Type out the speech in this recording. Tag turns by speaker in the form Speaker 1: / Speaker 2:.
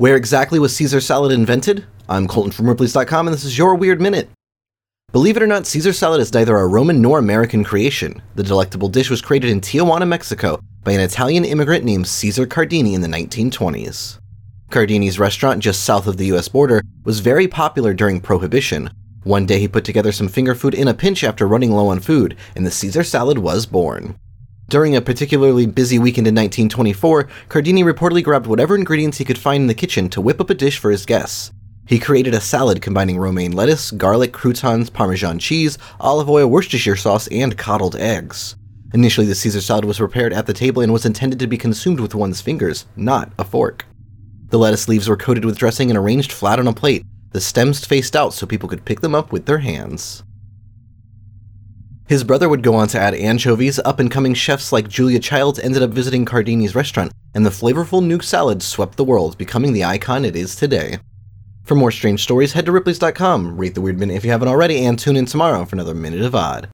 Speaker 1: Where exactly was Caesar salad invented? I'm Colton from Ripley's.com, and this is your Weird Minute. Believe it or not, Caesar salad is neither a Roman nor American creation. The delectable dish was created in Tijuana, Mexico, by an Italian immigrant named Caesar Cardini in the 1920s. Cardini's restaurant just south of the US border was very popular during Prohibition. One day he put together some finger food in a pinch after running low on food, and the Caesar salad was born. During a particularly busy weekend in 1924, Cardini reportedly grabbed whatever ingredients he could find in the kitchen to whip up a dish for his guests. He created a salad combining romaine lettuce, garlic, croutons, parmesan cheese, olive oil, Worcestershire sauce, and coddled eggs. Initially, the Caesar salad was prepared at the table and was intended to be consumed with one's fingers, not a fork. The lettuce leaves were coated with dressing and arranged flat on a plate, the stems faced out so people could pick them up with their hands. His brother would go on to add anchovies. Up and coming chefs like Julia Childs ended up visiting Cardini's restaurant, and the flavorful nuke salad swept the world, becoming the icon it is today. For more strange stories, head to Ripley's.com, rate the Weird Minute if you haven't already, and tune in tomorrow for another Minute of Odd.